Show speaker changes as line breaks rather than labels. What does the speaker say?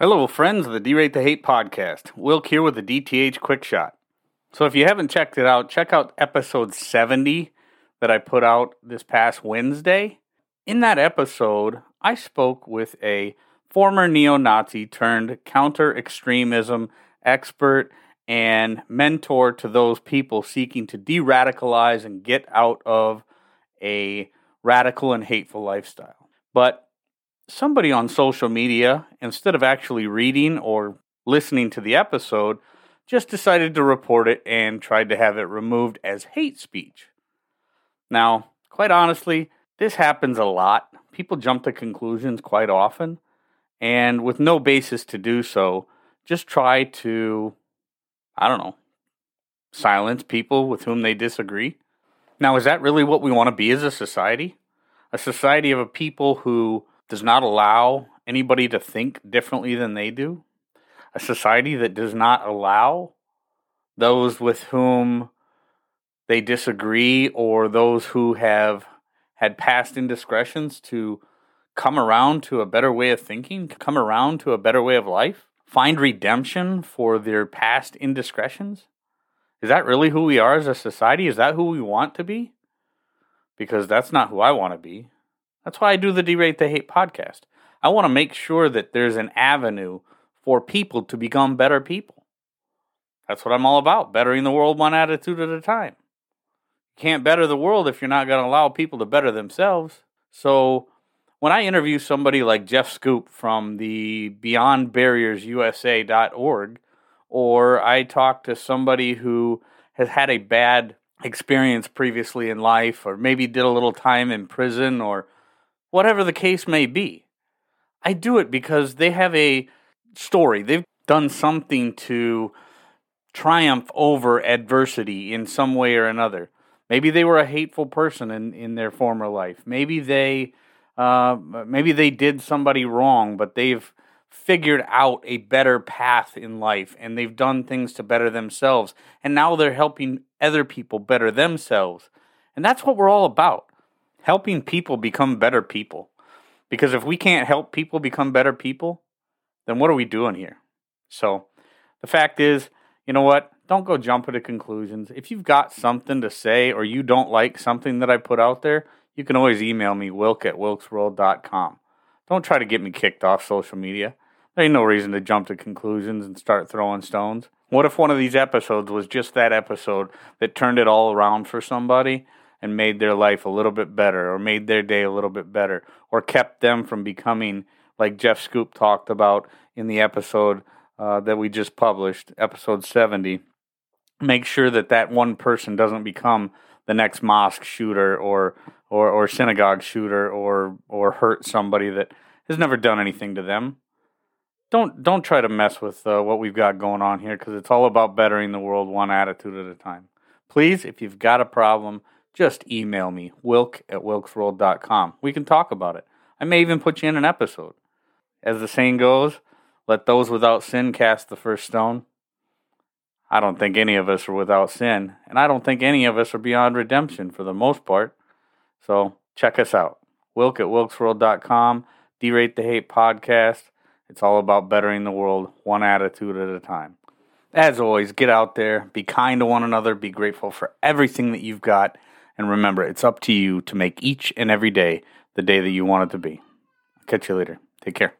Hello, friends of the D-Rate the Hate podcast. Wilk here with the DTH Quick Shot. So if you haven't checked it out, check out episode 70 that I put out this past Wednesday. In that episode, I spoke with a former neo-Nazi turned counter-extremism expert and mentor to those people seeking to de-radicalize and get out of a radical and hateful lifestyle. But somebody on social media, instead of actually reading or listening to the episode, just decided to report it and tried to have it removed as hate speech. Now, quite honestly, this happens a lot. People jump to conclusions quite often, and with no basis to do so, just try to, I don't know, silence people with whom they disagree. Now, is that really what we want to be as a society? A society of a people who does not allow anybody to think differently than they do, a society that does not allow those with whom they disagree or those who have had past indiscretions to come around to a better way of thinking, come around to a better way of life, find redemption for their past indiscretions? Is that really who we are as a society? Is that who we want to be? Because that's not who I want to be. That's why I do the D-Rate the Hate podcast. I want to make sure that there's an avenue for people to become better people. That's what I'm all about, bettering the world one attitude at a time. You can't better the world if you're not going to allow people to better themselves. So when I interview somebody like Jeff Schoep from the beyond beyondbarriersusa.org, or I talk to somebody who has had a bad experience previously in life, or maybe did a little time in prison, or whatever the case may be. I do it because they have a story. They've done something to triumph over adversity in some way or another. Maybe they were a hateful person in, in their former life. Maybe they uh, maybe they did somebody wrong, but they've figured out a better path in life and they've done things to better themselves. And now they're helping other people better themselves. And that's what we're all about helping people become better people. Because if we can't help people become better people, then what are we doing here? So the fact is, you know what? Don't go jumping to conclusions. If you've got something to say or you don't like something that I put out there, you can always email me, wilk at wilksworld.com. Don't try to get me kicked off social media. There ain't no reason to jump to conclusions and start throwing stones. What if one of these episodes was just that episode that turned it all around for somebody and made their life a little bit better or made their day a little bit better or kept them from becoming like Jeff Schoep talked about in the episode uh, that we just published, episode 70. Make sure that that one person doesn't become the next mosque shooter or or, or synagogue shooter or or hurt somebody that has never done anything to them. Don't don't try to mess with uh, what we've got going on here because it's all about bettering the world one attitude at a time. Please, if you've got a problem, just email me, wilk at wilksworld.com. We can talk about it. I may even put you in an episode. As the saying goes, let those without sin cast the first stone. I don't think any of us are without sin, and I don't think any of us are beyond redemption for the most part. So check us out. Wilk at wilksworld.com, D-Rate the Hate podcast. It's all about bettering the world one attitude at a time. As always, get out there, be kind to one another, be grateful for everything that you've got, and remember, it's up to you to make each and every day the day that you want it to be. Catch you later. Take care.